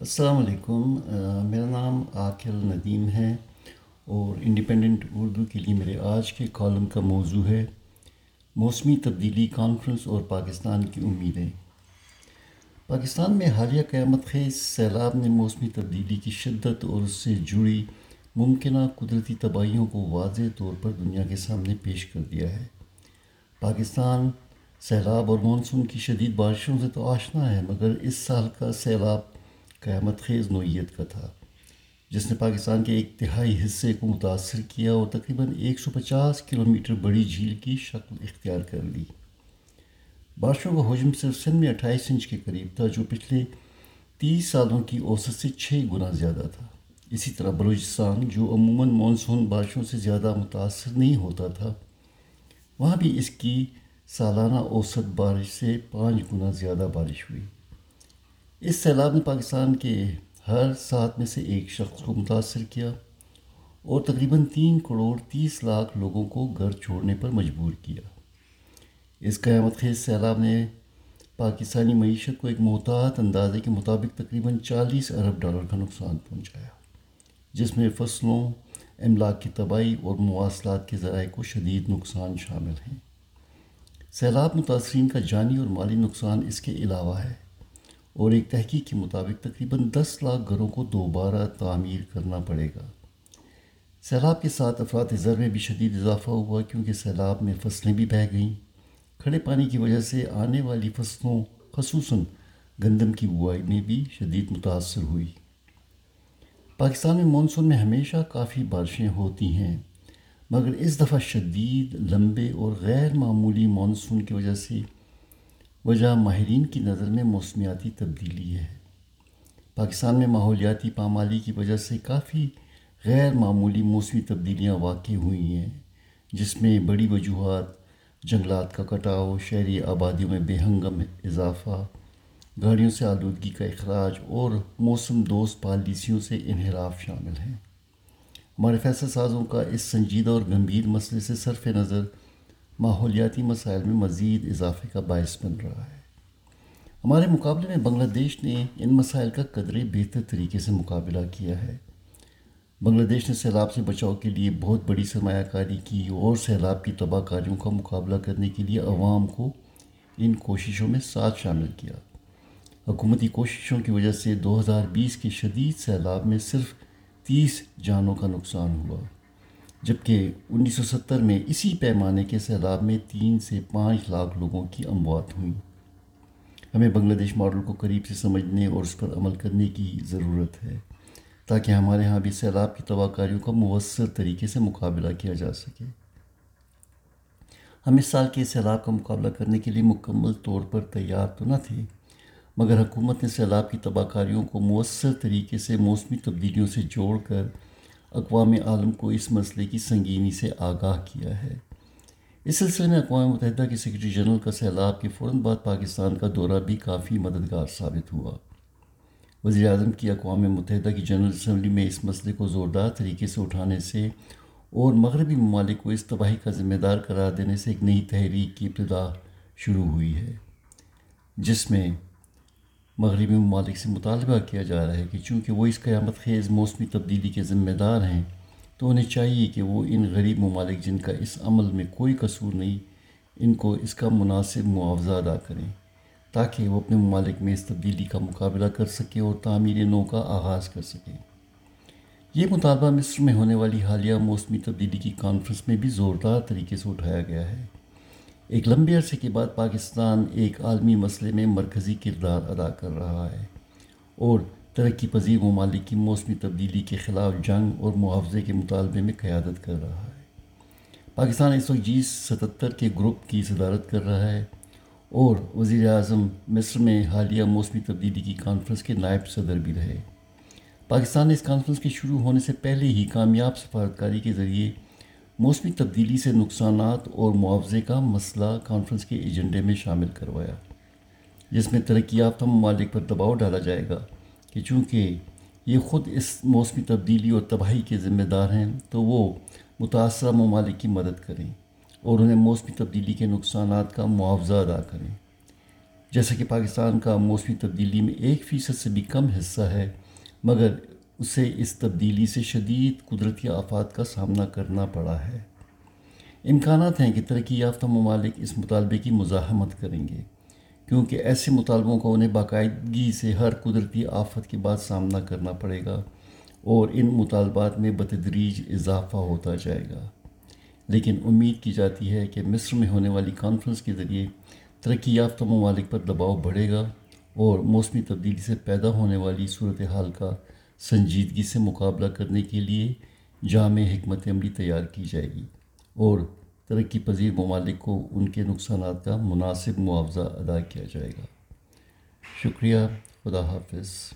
السلام علیکم میرا نام عاقل ندیم ہے اور انڈیپینڈنٹ اردو کے لیے میرے آج کے کالم کا موضوع ہے، موسمی تبدیلی کانفرنس اور پاکستان کی امیدیں۔ پاکستان میں حالیہ قیامت خیز سیلاب نے موسمی تبدیلی کی شدت اور اس سے جڑی ممکنہ قدرتی تباہیوں کو واضح طور پر دنیا کے سامنے پیش کر دیا ہے۔ پاکستان سیلاب اور مانسون کی شدید بارشوں سے تو آشنا ہے، مگر اس سال کا سیلاب قیامت خیز نوعیت کا تھا۔ جس نے پاکستان کے ایک تہائی حصے کو متاثر کیا اور تقریباً ایک سو پچاس کلو میٹر بڑی جھیل کی شکل اختیار کر لی۔ بارشوں کا حجم صرف سندھ میں اٹھائیس انچ کے قریب تھا، جو پچھلے تیس سالوں کی اوسط سے چھ گنا زیادہ تھا۔ اسی طرح بلوچستان، جو عموماً مانسون بارشوں سے زیادہ متاثر نہیں ہوتا تھا، وہاں بھی اس کی سالانہ اوسط بارش سے پانچ گنا زیادہ بارش ہوئی۔ اس سیلاب نے پاکستان کے ہر سات میں سے ایک شخص کو متاثر کیا اور تقریباً تین کروڑ تیس لاکھ لوگوں کو گھر چھوڑنے پر مجبور کیا۔ اس قیامت خیز سیلاب نے پاکستانی معیشت کو ایک محتاط اندازے کے مطابق تقریباً چالیس ارب ڈالر کا نقصان پہنچایا، جس میں فصلوں، املاک کی تباہی اور مواصلات کے ذرائع کو شدید نقصان شامل ہیں۔ سیلاب متاثرین کا جانی اور مالی نقصان اس کے علاوہ ہے۔ اور ایک تحقیق کے مطابق تقریباً دس لاکھ گھروں کو دوبارہ تعمیر کرنا پڑے گا۔ سیلاب کے ساتھ افراد زر میں بھی شدید اضافہ ہوا کیونکہ سیلاب میں فصلیں بھی بہہ گئیں۔ کھڑے پانی کی وجہ سے آنے والی فصلوں، خصوصاً گندم کی بوائی میں بھی شدید متاثر ہوئی۔ پاکستان میں مانسون میں ہمیشہ کافی بارشیں ہوتی ہیں، مگر اس دفعہ شدید، لمبے اور غیر معمولی مانسون کی وجہ سے وجہ ماہرین کی نظر میں موسمیاتی تبدیلی ہے۔ پاکستان میں ماحولیاتی پامالی کی وجہ سے کافی غیر معمولی موسمی تبدیلیاں واقع ہوئی ہیں، جس میں بڑی وجوہات، جنگلات کا کٹاؤ، شہری آبادیوں میں بے ہنگم اضافہ، گاڑیوں سے آلودگی کا اخراج اور موسم دوست پالیسیوں سے انحراف شامل ہیں۔ ہمارے فیصلہ سازوں کا اس سنجیدہ اور گمبھیر مسئلے سے صرف نظر ماحولیاتی مسائل میں مزید اضافے کا باعث بن رہا ہے۔ ہمارے مقابلے میں بنگلہ دیش نے ان مسائل کا قدرے بہتر طریقے سے مقابلہ کیا ہے۔ بنگلہ دیش نے سیلاب سے بچاؤ کے لیے بہت بڑی سرمایہ کاری کی اور سیلاب کی تباہ کاریوں کا مقابلہ کرنے کے لیے عوام کو ان کوششوں میں ساتھ شامل کیا۔ حکومتی کوششوں کی وجہ سے دو ہزار بیس کے شدید سیلاب میں صرف تیس جانوں کا نقصان ہوا۔ جبکہ انیس سو ستر میں اسی پیمانے کے سیلاب میں تین سے پانچ لاکھ لوگوں کی اموات ہوئیں۔ ہمیں بنگلہ دیش ماڈل کو قریب سے سمجھنے اور اس پر عمل کرنے کی ضرورت ہے تاکہ ہمارے ہاں بھی سیلاب کی تباہ کاریوں کا مؤثر طریقے سے مقابلہ کیا جا سکے۔ ہم اس سال کے سیلاب کا مقابلہ کرنے کے لیے مکمل طور پر تیار تو نہ تھے، مگر حکومت نے سیلاب کی تباہ کاریوں کو مؤثر طریقے سے موسمی تبدیلیوں سے جوڑ کر اقوام عالم کو اس مسئلے کی سنگینی سے آگاہ کیا ہے۔ اس سلسلے میں اقوام متحدہ کے سیکرٹری جنرل کا سیلاب کے فوراً بعد پاکستان کا دورہ بھی کافی مددگار ثابت ہوا۔ وزیر اعظم کی اقوام متحدہ کی جنرل اسمبلی میں اس مسئلے کو زوردار طریقے سے اٹھانے سے اور مغربی ممالک کو اس تباہی کا ذمہ دار قرار دینے سے ایک نئی تحریک کی ابتدا شروع ہوئی ہے، جس میں مغربی ممالک سے مطالبہ کیا جا رہا ہے کہ چونکہ وہ اس قیامت خیز موسمی تبدیلی کے ذمہ دار ہیں، تو انہیں چاہیے کہ وہ ان غریب ممالک جن کا اس عمل میں کوئی قصور نہیں، ان کو اس کا مناسب معاوضہ ادا کریں، تاکہ وہ اپنے ممالک میں اس تبدیلی کا مقابلہ کر سکیں اور تعمیر نو کا آغاز کر سکیں۔ یہ مطالبہ مصر میں ہونے والی حالیہ موسمی تبدیلی کی کانفرنس میں بھی زوردار طریقے سے اٹھایا گیا ہے۔ ایک لمبے عرصے کے بعد پاکستان ایک عالمی مسئلے میں مرکزی کردار ادا کر رہا ہے اور ترقی پذیر ممالک کی موسمی تبدیلی کے خلاف جنگ اور معاوضے کے مطالبے میں قیادت کر رہا ہے۔ پاکستان اس وقت جی ستتر کے گروپ کی صدارت کر رہا ہے اور وزیر اعظم مصر میں حالیہ موسمی تبدیلی کی کانفرنس کے نائب صدر بھی رہے۔ پاکستان نے اس کانفرنس کے شروع ہونے سے پہلے ہی کامیاب سفارتکاری کے ذریعے موسمی تبدیلی سے نقصانات اور معاوضے کا مسئلہ کانفرنس کے ایجنڈے میں شامل کروایا، جس میں ترقی یافتہ ممالک پر دباؤ ڈالا جائے گا کہ چونکہ یہ خود اس موسمی تبدیلی اور تباہی کے ذمہ دار ہیں، تو وہ متاثرہ ممالک کی مدد کریں اور انہیں موسمی تبدیلی کے نقصانات کا معاوضہ ادا کریں۔ جیسا کہ پاکستان کا موسمی تبدیلی میں ایک فیصد سے بھی کم حصہ ہے، مگر اسے اس تبدیلی سے شدید قدرتی آفات کا سامنا کرنا پڑا ہے۔ امکانات ہیں کہ ترقی یافتہ ممالک اس مطالبے کی مزاحمت کریں گے، کیونکہ ایسے مطالبوں کو انہیں باقاعدگی سے ہر قدرتی آفت کے بعد سامنا کرنا پڑے گا اور ان مطالبات میں بتدریج اضافہ ہوتا جائے گا۔ لیکن امید کی جاتی ہے کہ مصر میں ہونے والی کانفرنس کے ذریعے ترقی یافتہ ممالک پر دباؤ بڑھے گا اور موسمی تبدیلی سے پیدا ہونے والی صورتحال کا سنجیدگی سے مقابلہ کرنے کے لیے جامع حکمت عملی تیار کی جائے گی اور ترقی پذیر ممالک کو ان کے نقصانات کا مناسب معاوضہ ادا کیا جائے گا۔ شکریہ، خدا حافظ۔